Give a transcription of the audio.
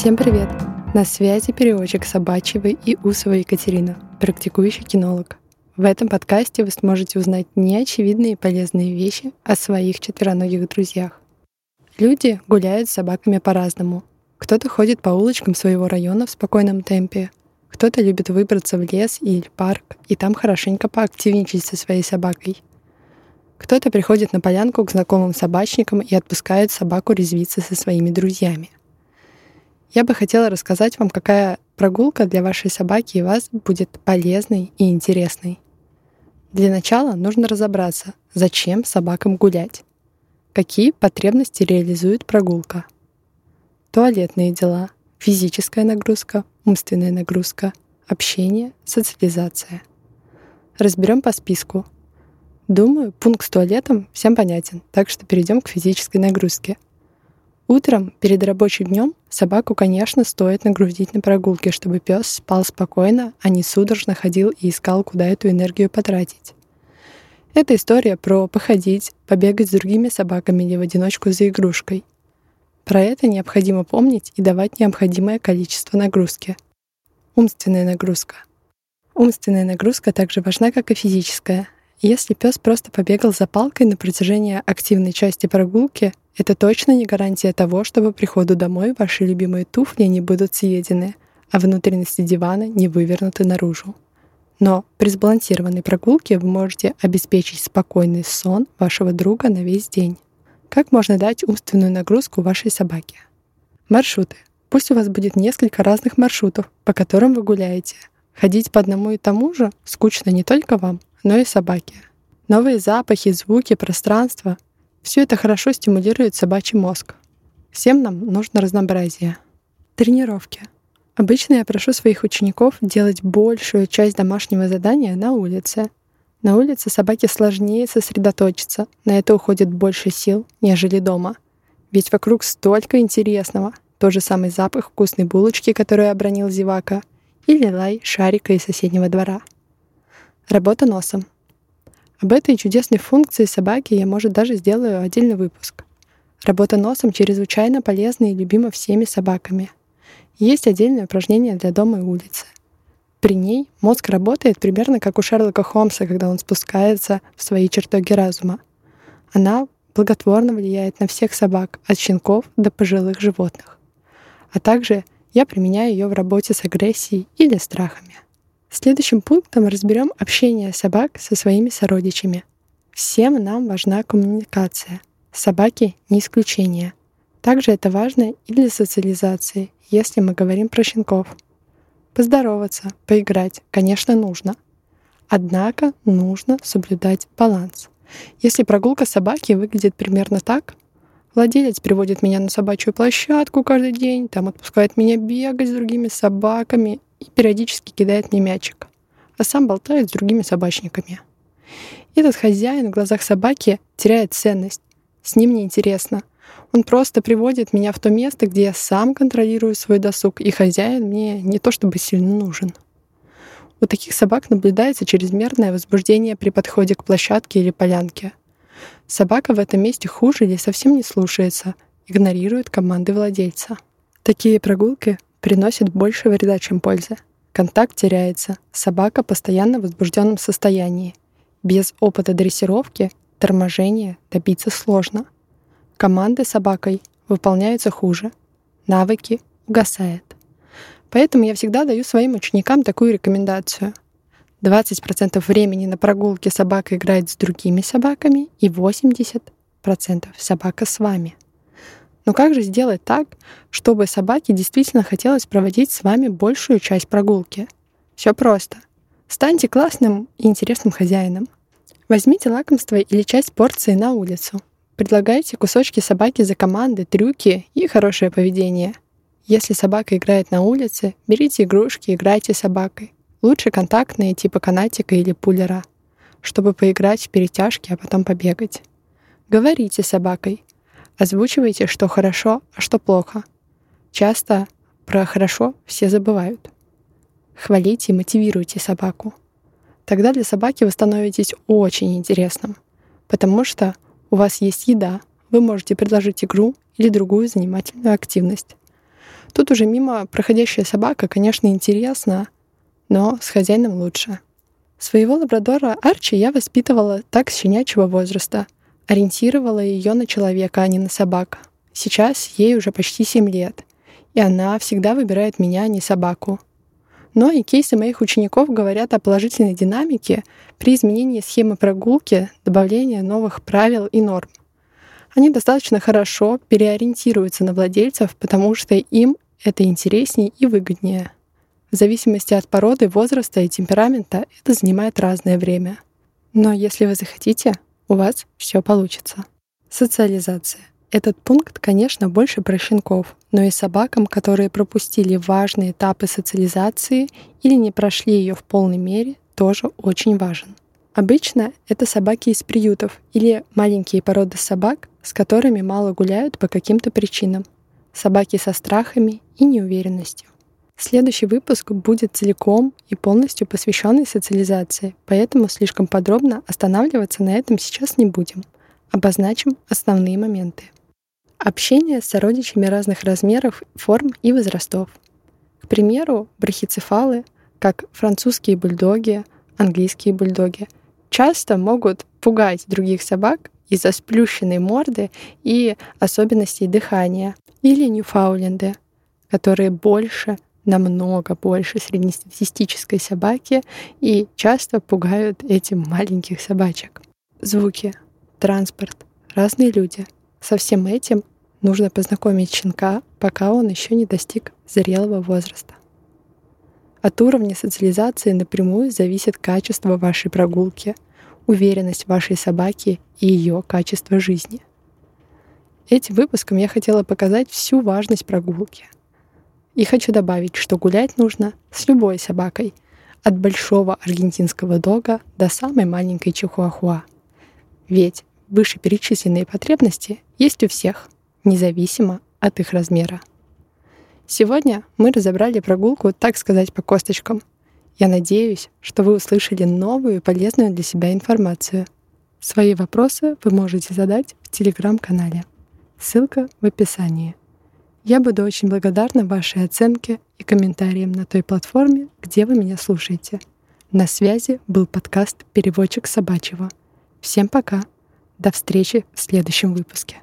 Всем привет! На связи переводчик Собачевой и Усова Екатерина, практикующий кинолог. В этом подкасте вы сможете узнать неочевидные и полезные вещи о своих четвероногих друзьях. Люди гуляют с собаками по-разному. Кто-то ходит по улочкам своего района в спокойном темпе, кто-то любит выбраться в лес или парк и там хорошенько поактивничать со своей собакой. Кто-то приходит на полянку к знакомым собачникам и отпускает собаку резвиться со своими друзьями. Я бы хотела рассказать вам, какая прогулка для вашей собаки и вас будет полезной и интересной. Для начала нужно разобраться, зачем собакам гулять. Какие потребности реализует прогулка. Туалетные дела, физическая нагрузка, умственная нагрузка, общение, социализация. Разберем по списку. Думаю, пункт с туалетом всем понятен, так что перейдем к физической нагрузке — Утром, перед рабочим днем, собаку, конечно, стоит нагрузить на прогулке, чтобы пес спал спокойно, а не судорожно ходил и искал, куда эту энергию потратить. Это история про походить, побегать с другими собаками или в одиночку за игрушкой. Про это необходимо помнить и давать необходимое количество нагрузки. Умственная нагрузка. Умственная нагрузка также важна, как и физическая. Если пес просто побегал за палкой на протяжении активной части прогулки, это точно не гарантия того, что по приходу домой ваши любимые туфли не будут съедены, а внутренности дивана не вывернуты наружу. Но при сбалансированной прогулке вы можете обеспечить спокойный сон вашего друга на весь день. Как можно дать умственную нагрузку вашей собаке? Маршруты. Пусть у вас будет несколько разных маршрутов, по которым вы гуляете. Ходить по одному и тому же скучно не только вам, но и собаке. Новые запахи, звуки, пространство все это хорошо стимулирует собачий мозг. Всем нам нужно разнообразие. Тренировки. Обычно я прошу своих учеников делать большую часть домашнего задания на улице. На улице собаке сложнее сосредоточиться, на это уходит больше сил, нежели дома. Ведь вокруг столько интересного. Тот же самый запах вкусной булочки, которую обронил зевака, или лай шарика из соседнего двора. Работа носом. Об этой чудесной функции собаки я, может, даже сделаю отдельный выпуск. Работа носом чрезвычайно полезна и любима всеми собаками. Есть отдельное упражнение для дома и улицы. При ней мозг работает примерно как у Шерлока Холмса, когда он спускается в свои чертоги разума. Она благотворно влияет на всех собак, от щенков до пожилых животных. А также я применяю ее в работе с агрессией или страхами. Следующим пунктом разберем общение собак со своими сородичами. Всем нам важна коммуникация. Собаки не исключение. Также это важно и для социализации, если мы говорим про щенков. Поздороваться, поиграть, конечно, нужно. Однако нужно соблюдать баланс. Если прогулка собаки выглядит примерно так, владелец приводит меня на собачью площадку каждый день, там отпускает меня бегать с другими собаками и периодически кидает мне мячик, а сам болтает с другими собачниками. Этот хозяин в глазах собаки теряет ценность. С ним неинтересно. Он просто приводит меня в то место, где я сам контролирую свой досуг, и хозяин мне не то чтобы сильно нужен. У таких собак наблюдается чрезмерное возбуждение при подходе к площадке или полянке. Собака в этом месте хуже или совсем не слушается, игнорирует команды владельца. Такие прогулки приносит больше вреда, чем пользы. Контакт теряется, собака постоянно в возбужденном состоянии. Без опыта дрессировки торможения добиться сложно. Команды собакой выполняются хуже, навыки угасают. Поэтому я всегда даю своим ученикам такую рекомендацию. 20% времени на прогулке собака играет с другими собаками и 80% собака с вами. Но как же сделать так, чтобы собаке действительно хотелось проводить с вами большую часть прогулки? Все просто. Станьте классным и интересным хозяином. Возьмите лакомство или часть порции на улицу. Предлагайте кусочки собаки за команды, трюки и хорошее поведение. Если собака играет на улице, берите игрушки, играйте с собакой. Лучше контактные типа канатика или пулера, чтобы поиграть в перетяжки, а потом побегать. Говорите с собакой, Озвучивайте, что хорошо, а что плохо. Часто про хорошо все забывают. Хвалите и мотивируйте собаку. Тогда для собаки вы становитесь очень интересным, потому что у вас есть еда, вы можете предложить игру или другую занимательную активность. Тут уже мимо проходящая собака, конечно, интересна, но с хозяином лучше. Своего лабрадора Арчи я воспитывала так с щенячьего возраста, ориентировала ее на человека, а не на собак. Сейчас ей уже почти 7 лет, и она всегда выбирает меня, а не собаку. Но и кейсы моих учеников говорят о положительной динамике при изменении схемы прогулки, добавлении новых правил и норм. Они достаточно хорошо переориентируются на владельцев, потому что им это интереснее и выгоднее. В зависимости от породы, возраста и темперамента это занимает разное время. Но если вы захотите, у вас все получится. Социализация. Этот пункт, конечно, больше про щенков, но и собакам, которые пропустили важные этапы социализации или не прошли ее в полной мере, тоже очень важен. Обычно это собаки из приютов или маленькие породы собак, с которыми мало гуляют по каким-то причинам. Собаки со страхами и неуверенностью. Следующий выпуск будет целиком и полностью посвященный социализации, поэтому слишком подробно останавливаться на этом сейчас не будем. Обозначим основные моменты. Общение с сородичами разных размеров, форм и возрастов. К примеру, брахицефалы, как французские бульдоги, английские бульдоги, часто могут пугать других собак из-за сплющенной морды и особенностей дыхания. Или ньюфауленды, которые больше, намного больше среднестатистической собаки и часто пугают этим маленьких собачек. Звуки, транспорт, разные люди — со всем этим нужно познакомить щенка, пока он еще не достиг зрелого возраста. От уровня социализации напрямую зависит качество вашей прогулки, уверенность вашей собаки и ее качество жизни. Этим выпуском я хотела показать всю важность прогулки. И хочу добавить, что гулять нужно с любой собакой, от большого аргентинского дога до самой маленькой чихуахуа. Ведь вышеперечисленные потребности есть у всех, независимо от их размера. Сегодня мы разобрали прогулку, так сказать, по косточкам. Я надеюсь, что вы услышали новую и полезную для себя информацию. Свои вопросы вы можете задать в телеграм-канале. Ссылка в описании. Я буду очень благодарна вашей оценке и комментариям на той платформе, где вы меня слушаете. На связи был подкаст «Переводчик собачьего». Всем пока! До встречи в следующем выпуске.